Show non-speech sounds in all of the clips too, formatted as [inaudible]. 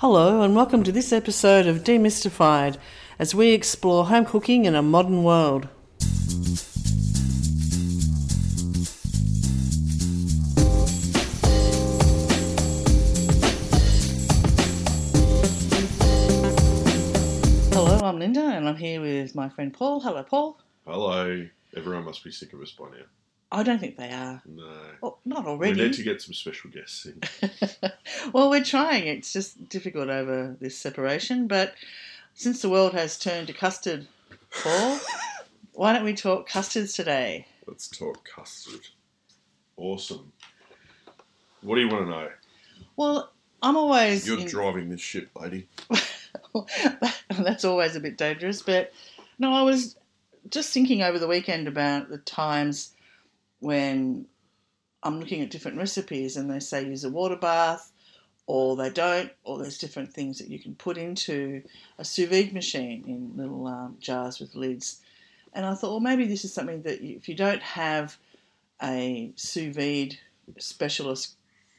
Hello, and welcome to this episode of Demystified as we explore home cooking in a modern world. Hello, I'm Linda, and I'm here with my friend Paul. Hello, Paul. Hello. Everyone must be sick of us by now. I don't think they are. No. Well, not already. We need to get some special guests in. [laughs] well, we're trying. It's just difficult over this separation. But since the world has turned to custard, Paul, [laughs] why don't we talk custards today? Let's talk custard. Awesome. What do you want to know? Well, I'm always. You're in- driving this ship, lady. [laughs] That's always a bit dangerous. But no, I was just thinking over the weekend about the times when I'm looking at different recipes and they say use a water bath or they don't, or there's different things that you can put into a sous vide machine in little um, jars with lids. And I thought, well, maybe this is something that you, if you don't have a sous vide specialist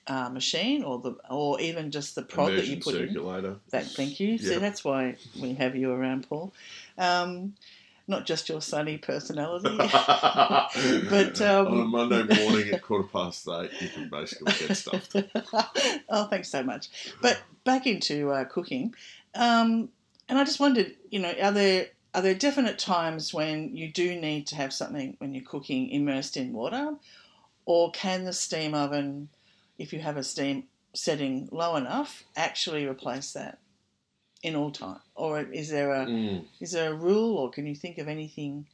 uh, machine or the or even just the prod that you Immersion put in, circulator. that, thank you. See, Yeah. that's why we have you around, Paul. Um, not just your sunny personality. [laughs] but um, on a Monday morning at quarter past eight, you can basically get stuffed. [laughs] oh, thanks so much. But back into uh, cooking, um, and I just wondered, you know, are there are there definite times when you do need to have something when you're cooking immersed in water, or can the steam oven, if you have a steam setting low enough, actually replace that in all time, or is there a Mm. is there a rule, or can you think of anything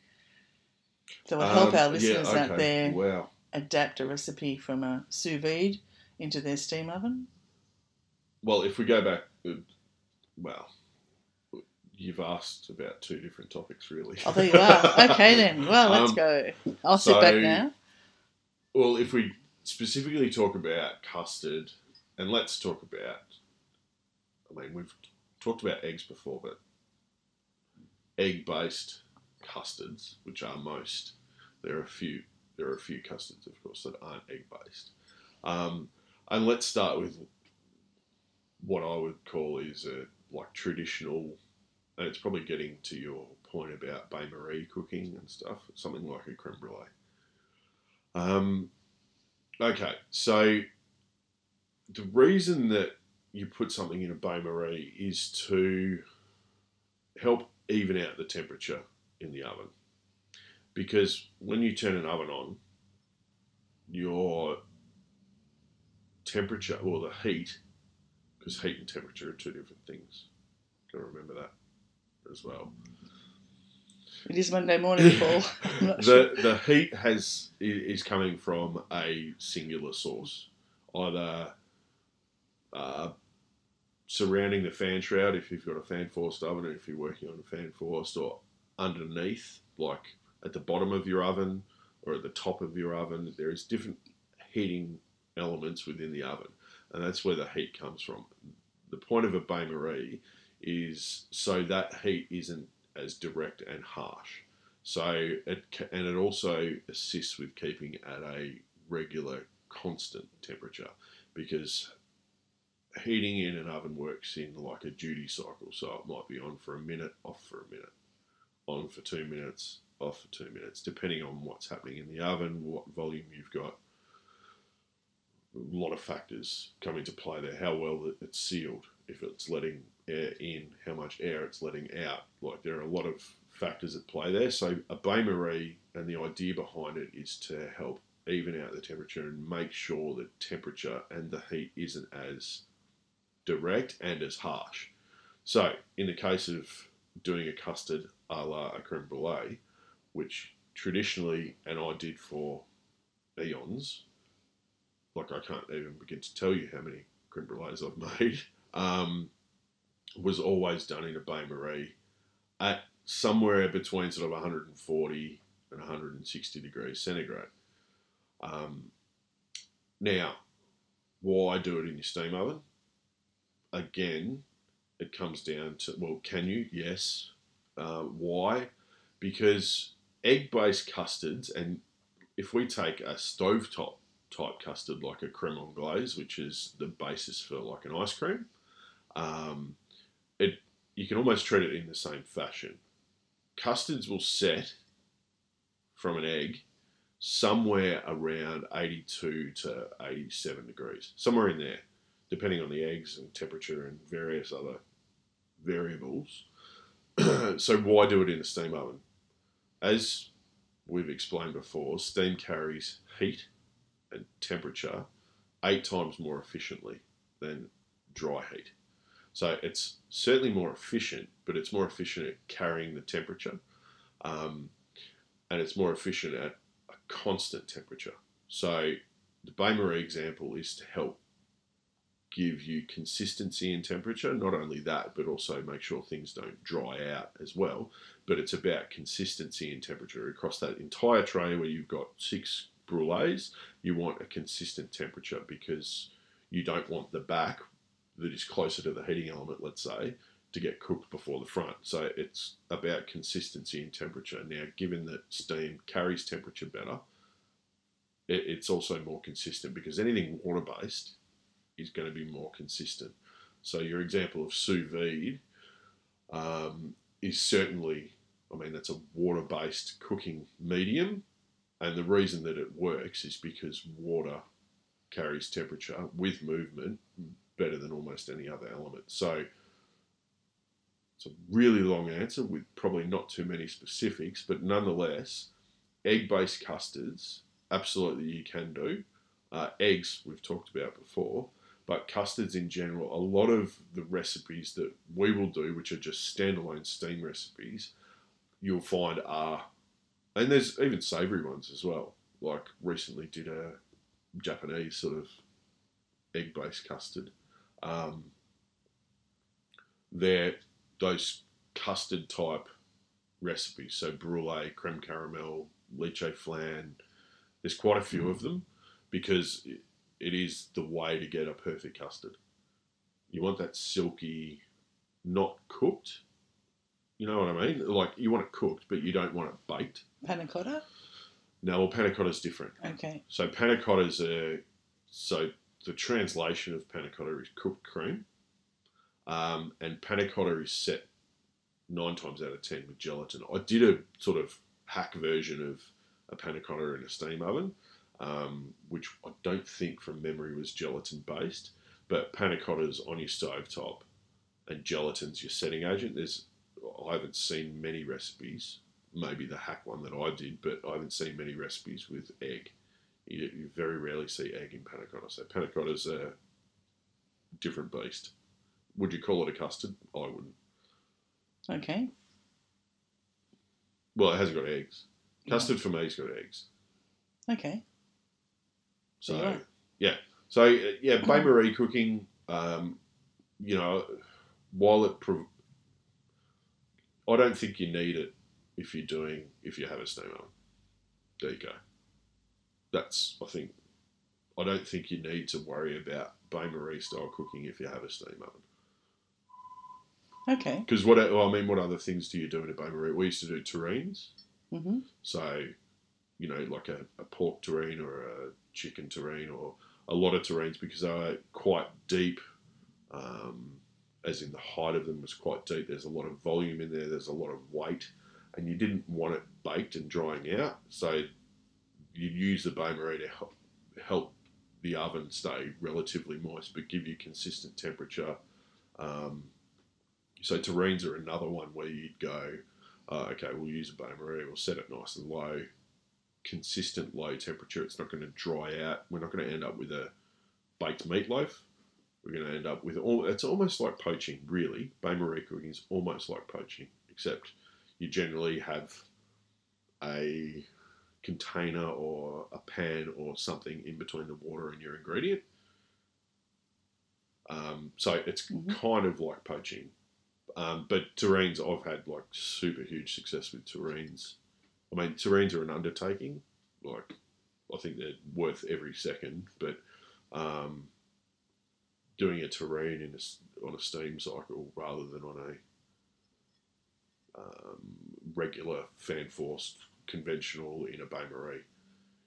that will help Um, our yeah, listeners out there Wow. adapt a recipe from a sous vide into their steam oven? Well, if we go back, uh, well, you've asked about two different topics, really. Oh, there you are. [laughs] Okay, then. Well, let's Um, go. I'll sit so- back now. Well, if we specifically talk about custard, and let's talk about, I mean, we've talked about eggs before, but egg based custards, which are most, there are a few, there are a few custards, of course, that aren't egg based. Um, and let's start with what I would call is a like traditional, and it's probably getting to your point about bain marie cooking and stuff, something like a creme brulee. Um, okay, so the reason that you put something in a bain marie is to help even out the temperature in the oven. Because when you turn an oven on, your temperature, or the heat, because heat and temperature are two different things. Got to remember that as well It is Monday morning, Paul. [laughs] I'm sure. the the heat has is coming from a singular source, either uh, surrounding the fan shroud if you've got a fan forced oven, or if you're working on a fan forced, or underneath, like at the bottom of your oven or at the top of your oven. There is different heating elements within the oven, and that's where the heat comes from. The point of a bain marie is so that heat isn't as direct and harsh. So it and it also assists with keeping at a regular, constant temperature because heating in an oven works in like a duty cycle. So it might be on for a minute, off for a minute, on for two minutes, off for two minutes, depending on what's happening in the oven, what volume you've got. A lot of factors come into play there. How well it's sealed, if it's letting air in, how much air it's letting out. Like there are a lot of factors at play there. So a bain marie and the idea behind it is to help even out the temperature and make sure that temperature and the heat isn't as direct and as harsh. So in the case of doing a custard a la a creme brulee, which traditionally and I did for eons, like I can't even begin to tell you how many creme brulees I've [laughs] made, um, was always done in a bain marie at somewhere between sort of 140 and 160 degrees centigrade. Um, now, why do it in your steam oven? Again, it comes down to well, can you? Yes. Uh, why? Because egg based custards, and if we take a stovetop type custard like a creme anglaise, which is the basis for like an ice cream, Um, it you can almost treat it in the same fashion. Custards will set from an egg somewhere around 82 to 87 degrees, somewhere in there, depending on the eggs and temperature and various other variables. [clears throat] so why do it in a steam oven? As we've explained before, steam carries heat and temperature eight times more efficiently than dry heat. So it's certainly more efficient, but it's more efficient at carrying the temperature, um, and it's more efficient at a constant temperature. So the bain marie example is to help give you consistency in temperature. Not only that, but also make sure things don't dry out as well. But it's about consistency in temperature across that entire tray where you've got six brulees. You want a consistent temperature because you don't want the back that is closer to the heating element, let's say, to get cooked before the front. So it's about consistency in temperature. Now, given that steam carries temperature better, it's also more consistent because anything water based is going to be more consistent. So your example of sous vide um, is certainly, I mean, that's a water-based cooking medium, and the reason that it works is because water carries temperature with movement better than almost any other element. So it's a really long answer with probably not too many specifics, but nonetheless, egg-based custards absolutely you can do. Uh, eggs we've talked about before, but custards in general, a lot of the recipes that we will do, which are just standalone steam recipes, you'll find are, and there's even savoury ones as well. Like recently did a Japanese sort of egg-based custard. Um, they're those custard type recipes, so brulee, creme caramel, leche flan. There's quite a few of them because it is the way to get a perfect custard. You want that silky, not cooked. You know what I mean? Like you want it cooked, but you don't want it baked. Panna cotta? No, well, panna cotta is different. Okay. So panna cottas are so the translation of panna cotta is cooked cream, um, and panna cotta is set nine times out of ten with gelatin. I did a sort of hack version of a panna cotta in a steam oven, um, which I don't think from memory was gelatin based, but panna cotta's on your stove top, and gelatin's your setting agent. There's I haven't seen many recipes, maybe the hack one that I did, but I haven't seen many recipes with egg. You, you very rarely see egg in panna cotta. So panna cotta's a different beast. Would you call it a custard? I wouldn't. Okay. Well, it hasn't got eggs. Custard for me's got eggs. Okay. So Yeah. yeah, so uh, yeah, bain marie cooking. Um, you know, while it, prov- I don't think you need it if you're doing if you have a steam oven. There you go. That's I think. I don't think you need to worry about bain marie style cooking if you have a steam oven. Okay. Because what well, I mean, what other things do you do in a bain marie? We used to do terrines. Mm-hmm. So, you know, like a, a pork terrine or a chicken terrine or a lot of terrines because they are quite deep, um, as in the height of them was quite deep. There's a lot of volume in there, there's a lot of weight, and you didn't want it baked and drying out. So, you'd use the bain marie to help, help the oven stay relatively moist but give you consistent temperature. Um, so, terrines are another one where you'd go, uh, okay, we'll use a bain marie, we'll set it nice and low, consistent low temperature. It's not going to dry out. We're not going to end up with a baked meatloaf. We're going to end up with all. It's almost like poaching, really. Bain marie cooking is almost like poaching, except you generally have a container or a pan or something in between the water and your ingredient. Um, so it's Mhm. kind of like poaching. Um, but terrines, I've had like super huge success with terrines. I mean, terrines are an undertaking. Like, I think they're worth every second. But um, doing a terrine in a on a steam cycle rather than on a um, regular fan forced conventional in a bain marie,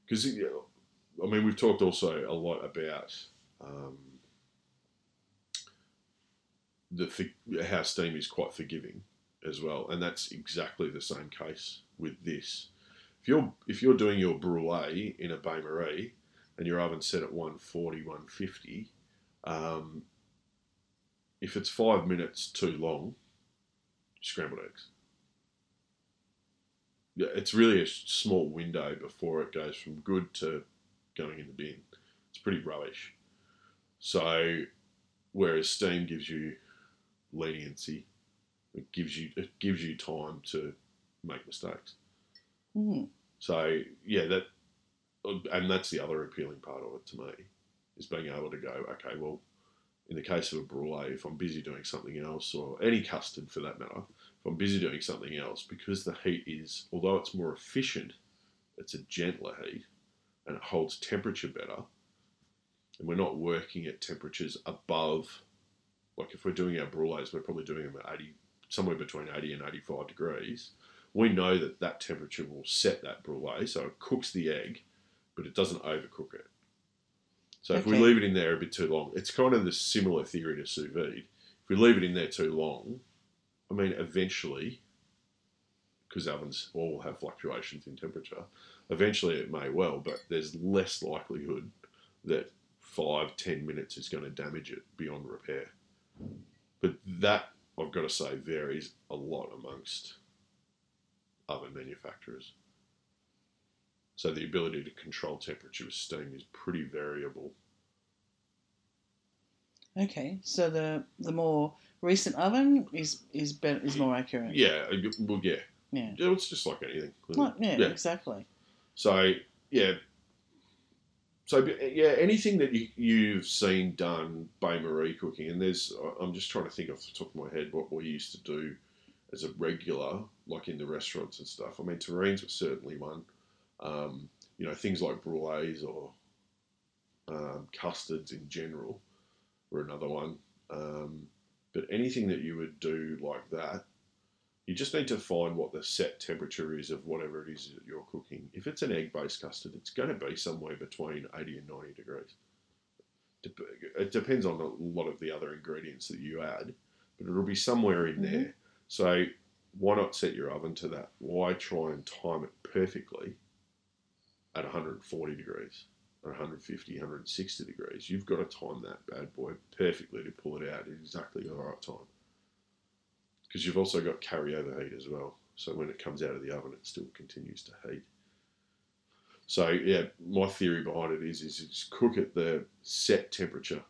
because I mean we've talked also a lot about um, the how steam is quite forgiving as well, and that's exactly the same case with this. If you're if you're doing your brulee in a bain marie and your oven's set at 140, 150, um, if it's five minutes too long, scrambled eggs. Yeah, it's really a small window before it goes from good to going in the bin. It's pretty rubbish. So, whereas steam gives you leniency, it gives you it gives you time to make mistakes. Mm. So yeah, that and that's the other appealing part of it to me is being able to go, okay, well, in the case of a brulee, if I'm busy doing something else, or any custard for that matter, if I'm busy doing something else, because the heat is, although it's more efficient, it's a gentler heat and it holds temperature better. And we're not working at temperatures above, like if we're doing our brulees, we're probably doing them at 80, somewhere between 80 and 85 degrees. We know that that temperature will set that brulee, so it cooks the egg, but it doesn't overcook it. So if we leave it in there a bit too long, it's kind of the similar theory to sous vide. If we leave it in there too long, I mean, eventually, because ovens all have fluctuations in temperature, eventually it may well, but there's less likelihood that five, ten minutes is going to damage it beyond repair. But that, I've got to say, varies a lot amongst oven manufacturers. So the ability to control temperature with steam is pretty variable. Okay, so the the more recent oven is is better is more accurate. Yeah, uh, well, yeah, Yeah. Yeah, it's just like anything. Like, yeah, Yeah. exactly. So yeah, so yeah, anything that you, you've seen done bain marie cooking, and there's I'm just trying to think off the top of my head what we used to do as a regular, like in the restaurants and stuff. I mean, terrines was certainly one. Um, you know, things like brulees or um, custards in general were another one. Um, but anything that you would do like that, you just need to find what the set temperature is of whatever it is that you're cooking. If it's an egg based custard, it's going to be somewhere between 80 and 90 degrees. It depends on a lot of the other ingredients that you add, but it'll be somewhere in Mhm. there. So why not set your oven to that? Why try and time it perfectly at 140 degrees, or 150, 160 degrees? You've got to time that bad boy perfectly to pull it out at exactly the right time because you've also got carryover heat as well. So when it comes out of the oven, it still continues to heat. So yeah, my theory behind it is is cook at the set temperature,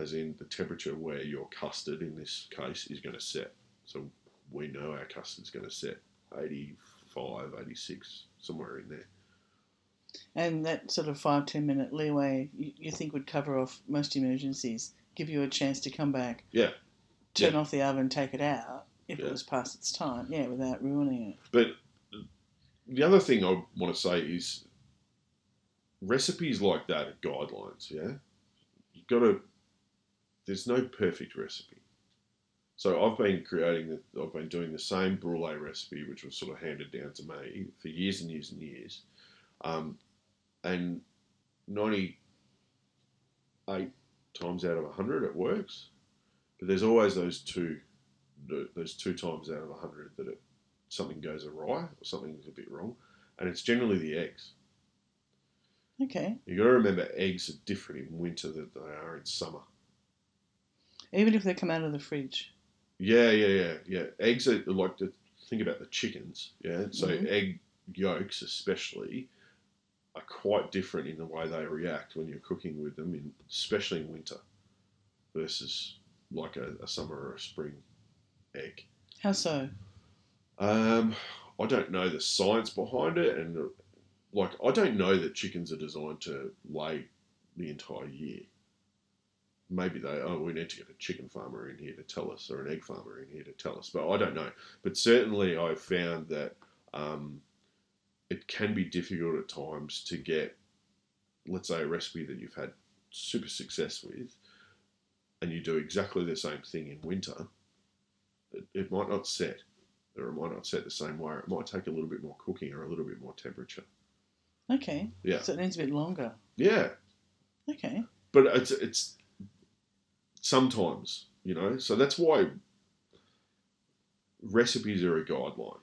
as in the temperature where your custard in this case is going to set. So we know our custard's going to set 85, 86, somewhere in there. And that sort of five ten minute leeway you, you think would cover off most emergencies, give you a chance to come back, Yeah. turn Yeah. off the oven, take it out if Yeah. it was past its time, yeah, without ruining it. But the other thing I want to say is recipes like that are guidelines, yeah? You've got to, there's no perfect recipe. So I've been creating, the, I've been doing the same brulee recipe, which was sort of handed down to me for years and years and years. Um, and 98 times out of 100 it works. But there's always those two, those two times out of 100 that it something goes awry or something's a bit wrong, and it's generally the eggs. Okay. You got to remember, eggs are different in winter than they are in summer. Even if they come out of the fridge. Yeah, yeah, yeah, yeah. Eggs are like the think about the chickens. Yeah, so Mhm. egg yolks, especially, are quite different in the way they react when you're cooking with them, in, especially in winter, versus like a, a summer or a spring egg. How so? Um, I don't know the science behind it, and like I don't know that chickens are designed to lay the entire year. Maybe they. Oh, we need to get a chicken farmer in here to tell us, or an egg farmer in here to tell us. But I don't know. But certainly, I've found that um, it can be difficult at times to get, let's say, a recipe that you've had super success with, and you do exactly the same thing in winter. It, it might not set or it might not set the same way. It might take a little bit more cooking or a little bit more temperature. Okay. Yeah. So it needs a bit longer. Yeah, Okay. but it's it's sometimes You know, so that's why recipes are a guideline.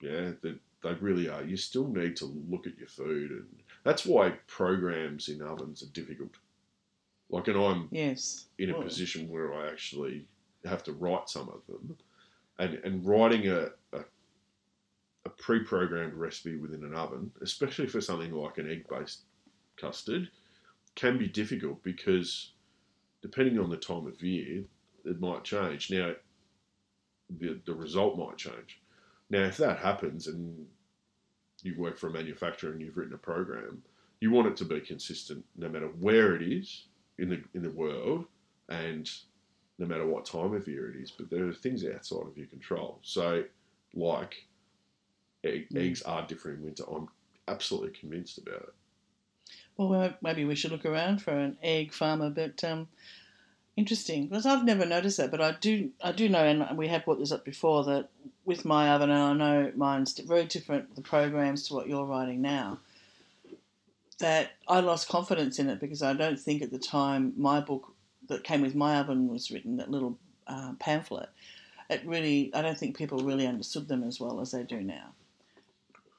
Yeah, they, they really are. You still need to look at your food, and that's why programs in ovens are difficult. Like, and I'm Yes. in a position where I actually have to write some of them, and and writing a, a a pre-programmed recipe within an oven, especially for something like an egg-based custard, can be difficult because depending on the time of year, it might change. Now, the the result might change. Now, if that happens and you work for a manufacturer and you've written a program, you want it to be consistent no matter where it is in the in the world and no matter what time of year it is. But there are things outside of your control. So, like egg, Mm. eggs are different in winter. I'm absolutely convinced about it. Well, maybe we should look around for an egg farmer, but um, interesting because I've never noticed that. But I do, I do know, and we have brought this up before that with my oven, and I know mine's very different. The programs to what you're writing now. That I lost confidence in it because I don't think at the time my book that came with my oven was written, that little uh, pamphlet. It really, I don't think people really understood them as well as they do now.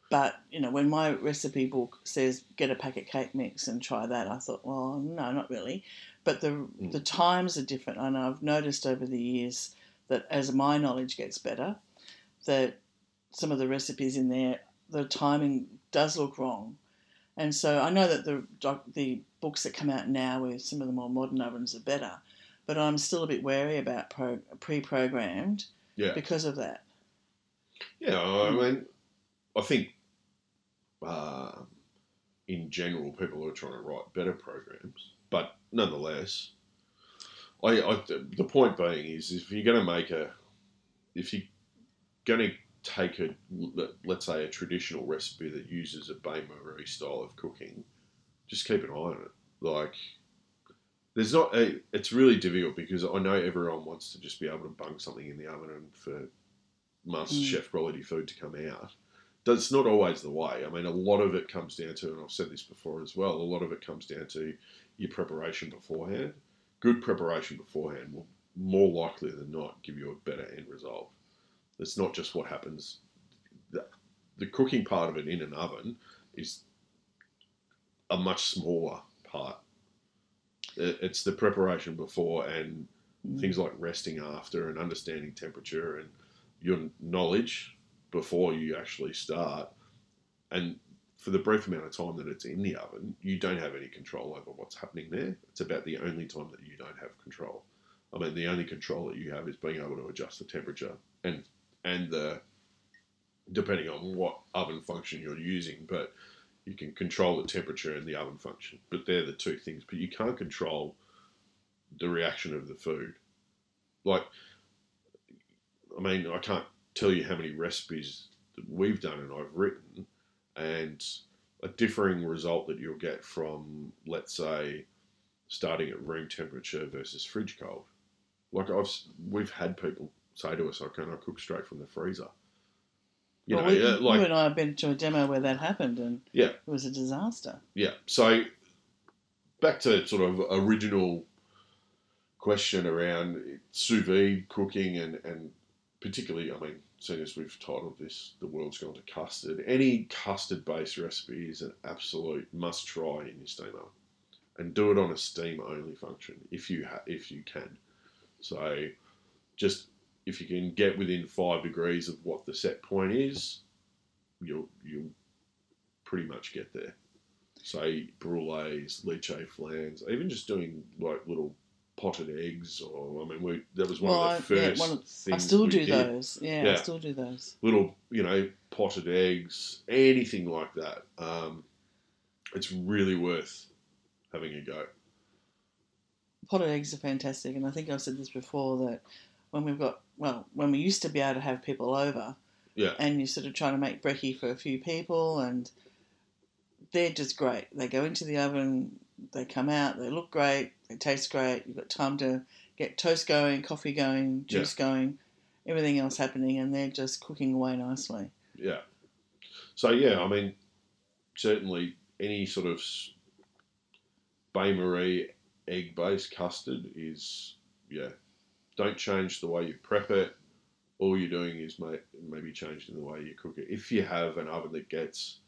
But you know, when my recipe book says get a packet cake mix and try that, I thought, well, no, not really. But the Mm. the times are different, and I've noticed over the years that as my knowledge gets better, that some of the recipes in there, the timing does look wrong, and so I know that the the books that come out now with some of the more modern ovens are better, but I'm still a bit wary about pro, pre-programmed Yeah. because of that. Yeah, I mean, I think uh, in general, people are trying to write better programs, but nonetheless, I, I the point being is if you're going to make a, if you're going to take a, let's say a traditional recipe that uses a bain marie style of cooking, just keep an eye on it. Like, there's not, a, it's really difficult because I know everyone wants to just be able to bung something in the oven and for master Mm. chef quality food to come out. That's not always the way. I mean, a lot of it comes down to, and I've said this before as well, a lot of it comes down to your preparation beforehand. Good preparation beforehand will more likely than not give you a better end result. It's not just what happens. The, the cooking part of it in an oven is a much smaller part. It- It's the preparation before and Mm. things like resting after and understanding temperature and your knowledge before you actually start. And for the brief amount of time that it's in the oven, you don't have any control over what's happening there. It's about the only time that you don't have control. I mean, the only control that you have is being able to adjust the temperature and and the depending on what oven function you're using, but you can control the temperature and the oven function. But they're the two things. But you can't control the reaction of the food. Like, I mean, I can't tell you how many recipes that we've done and I've written, and a differing result that you'll get from, let's say, starting at room temperature versus fridge cold. Like I've, we've had people say to us, "I can I cook straight from the freezer." You well, know, we, yeah, like you and I have been to a demo where that happened, and Yeah. it was a disaster. Yeah. So back to sort of original question around sous vide cooking and, and particularly, I mean, seeing as we've titled this "The World's Gone to Custard," any custard-based recipe is an absolute must-try in your steamer, and do it on a steam-only function if you ha- if you can. So, just if you can get within five degrees of what the set point is, you'll you'll pretty much get there say brulees, leche flans, even just doing like little potted eggs, or I mean, we that was one well, of the yeah, first one of, things I still do did. those. Yeah, I still do those. Little, you know, potted eggs, anything like that. Um, it's really worth having a go. Potted eggs are fantastic, and I think I've said this before that when we've got well, when we used to be able to have people over, Yeah. and you're sort of trying to make brekkie for a few people, and they're just great. They go into the oven, they come out, they look great, they taste great. You've got time to get toast going, coffee going, juice going, everything else happening, and they're just cooking away nicely. Yeah. So yeah, I mean, certainly any sort of bain marie egg based custard is yeah don't change the way you prep it. All you're doing is may, maybe changing the way you cook it. If you have an oven that gets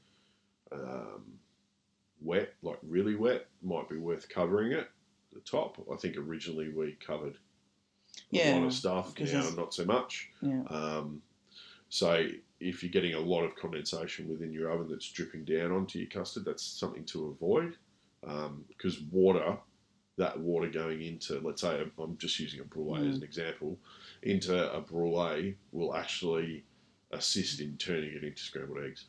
um, wet, like really wet, might be worth covering it. The top, I think originally we covered a Yeah, lot of stuff. Now not so much. Yeah. Um, so if you're getting a lot of condensation within your oven that's dripping down onto your custard, that's something to avoid. Because water, that water going into, let's say, I'm just using a brulee as Mm. an example, into a brulee will actually assist in turning it into scrambled eggs.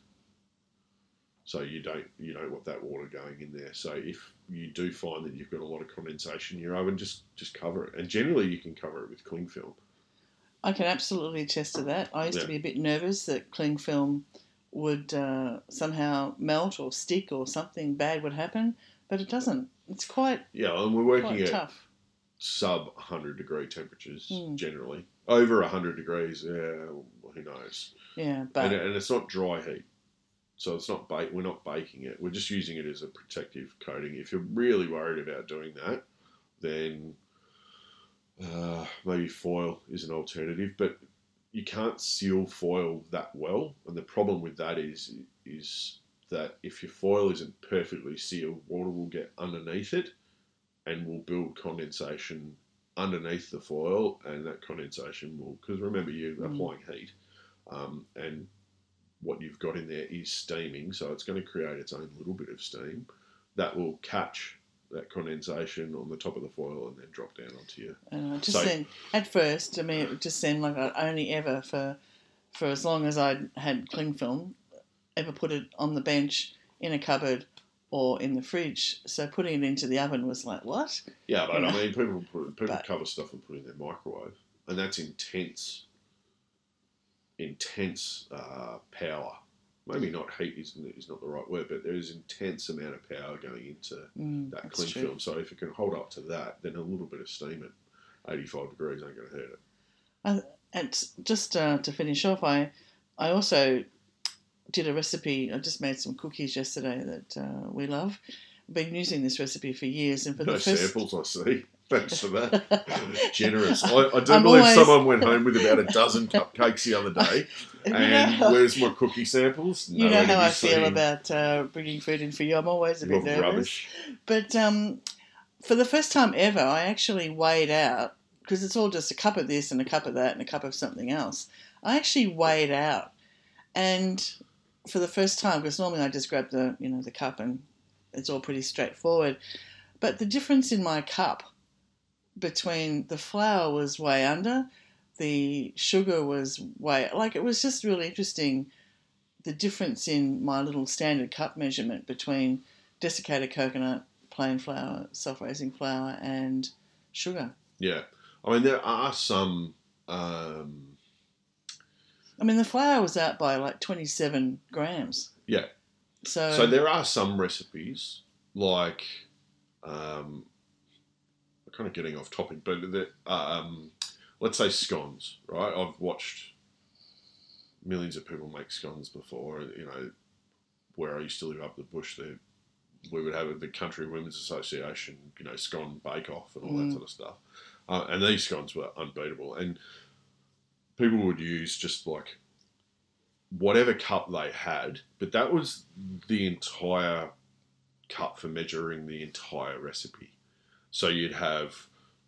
So you don't you don't want that water going in there. So if you do find that you've got a lot of condensation in your oven, just just cover it. And generally you can cover it with cling film. I can absolutely attest to that. I used Yeah. to be a bit nervous that cling film would uh, somehow melt or stick or something bad would happen, but it doesn't. It's quite Yeah, and we're working at tough. sub 100 degree temperatures Mm. generally. Over 100 degrees, yeah, who knows? Yeah, And, but and it's not dry heat. So it's not bake. We're not baking it. We're just using it as a protective coating. If you're really worried about doing that, then uh, maybe foil is an alternative. But you can't seal foil that well, and the problem with that is is that if your foil isn't perfectly sealed, water will get underneath it and will build condensation underneath the foil, and that condensation will because remember you're Mm. applying heat, um, and what you've got in there is steaming, so it's going to create its own little bit of steam that will catch that condensation on the top of the foil and then drop down onto you. uh, just So- seemed, at first, I mean, it just seemed like I'd only ever for for as long as I'd had cling film, ever put it on the bench in a cupboard or in the fridge. So putting it into the oven was like what? Yeah, but I [laughs] mean, people put, people But- cover stuff and put it in their microwave, and that's intense, intense uh, power. Maybe not heat is, is not the right word, but there is intense amount of power going into Mm, that cling true. film. So if it can hold up to that, then a little bit of steam at 85 degrees ain't going to hurt it. And just uh, to finish off, I I also did a recipe. I just made some cookies yesterday that uh, we love. I've been using this recipe for years, and for No the first samples, I see. Thanks for that. [laughs] Generous. I, I do I'm believe always- someone went home with about a dozen cupcakes the other day. [laughs] And where's my cookie samples? you know how I feel about uh, bringing food in for you. I'm always a bit nervous. rubbish. But um, for the first time ever, I actually weighed out because it's all just a cup of this and a cup of that and a cup of something else. I actually weighed out, and for the first time, because normally I just grab the you know the cup and it's all pretty straightforward. But the difference in my cup between the flour was way under, the sugar was way like it was just really interesting. The difference in my little standard cup measurement between desiccated coconut, plain flour, self-raising flour, and sugar. Yeah. I mean, there are some. Um, I mean, the flour was out by like 27 grams. Yeah. So, so there are some recipes, like. Um, kind of getting off topic, but the, um, let's say scones, right? I've watched millions of people make scones before. You know, where I used to live up the bush, there we would have the Country Women's Association, you know, scone bake off and all Mm. that sort of stuff. Uh, and these scones were unbeatable. And people would use just like whatever cup they had, but that was the entire cup for measuring the entire recipe. So you'd have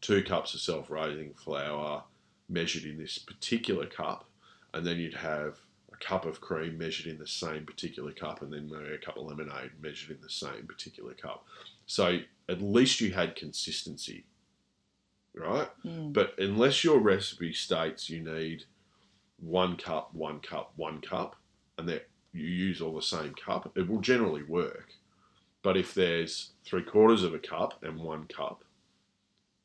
two cups of self raising flour measured in this particular cup, and then you'd have a cup of cream measured in the same particular cup, and then maybe a cup of lemonade measured in the same particular cup. So at least you had consistency, right? Mm, But unless your recipe states you need one cup, one cup, one cup, and that you use all the same cup, it will generally work. But if there's three quarters of a cup and one cup,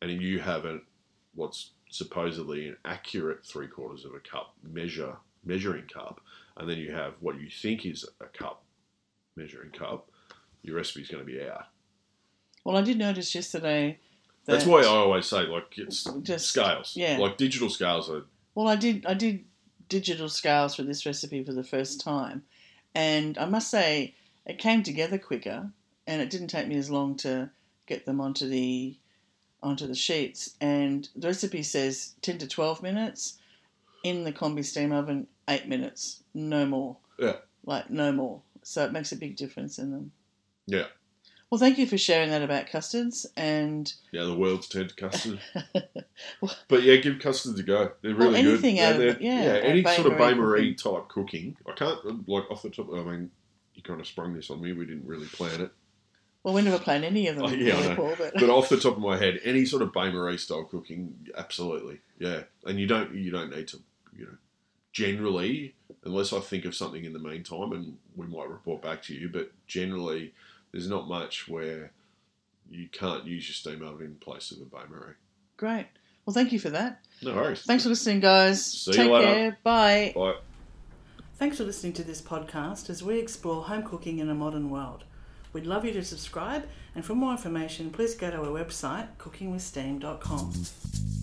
and you have a what's supposedly an accurate three quarters of a cup measure measuring cup, and then you have what you think is a cup measuring cup, your recipe's going to be out. well, I did notice yesterday. That, That's why I always say like it's Just- scales. yeah. Like digital scales are Well, I did. I did digital scales for this recipe for the first time, and I must say it came together quicker, and it didn't take me as long to get them onto the onto the sheets, and the recipe says 10 to 12 minutes. In the combi steam oven, eight minutes, no more. Yeah. Like, no more. So it makes a big difference in them. Yeah. Well, thank you for sharing that about custards. And Yeah, the world's turned to custard. [laughs] but yeah, give custards a go. They're Well, really anything good. out of They're- yeah, any sort of bain marie type cooking. I can't like off the top. I mean, you kind of sprung this on me. We didn't really plan it. Well, we never plan any of them, Oh, yeah, I know. Paul, but, But off the [laughs] top of my head, any sort of bain marie style cooking, absolutely, yeah. And you don't you don't need to, you know, generally, unless I think of something in the meantime, and we might report back to you. But generally, there's not much where you can't use your steam oven in place of a bain marie. great. Well, thank you for that. No worries. Thanks for listening, guys. See you Take later. care. Bye. Bye. Thanks for listening to this podcast as we explore home cooking in a modern world. We'd love you to subscribe, and for more information, please go to our website, cookingwithsteam.com.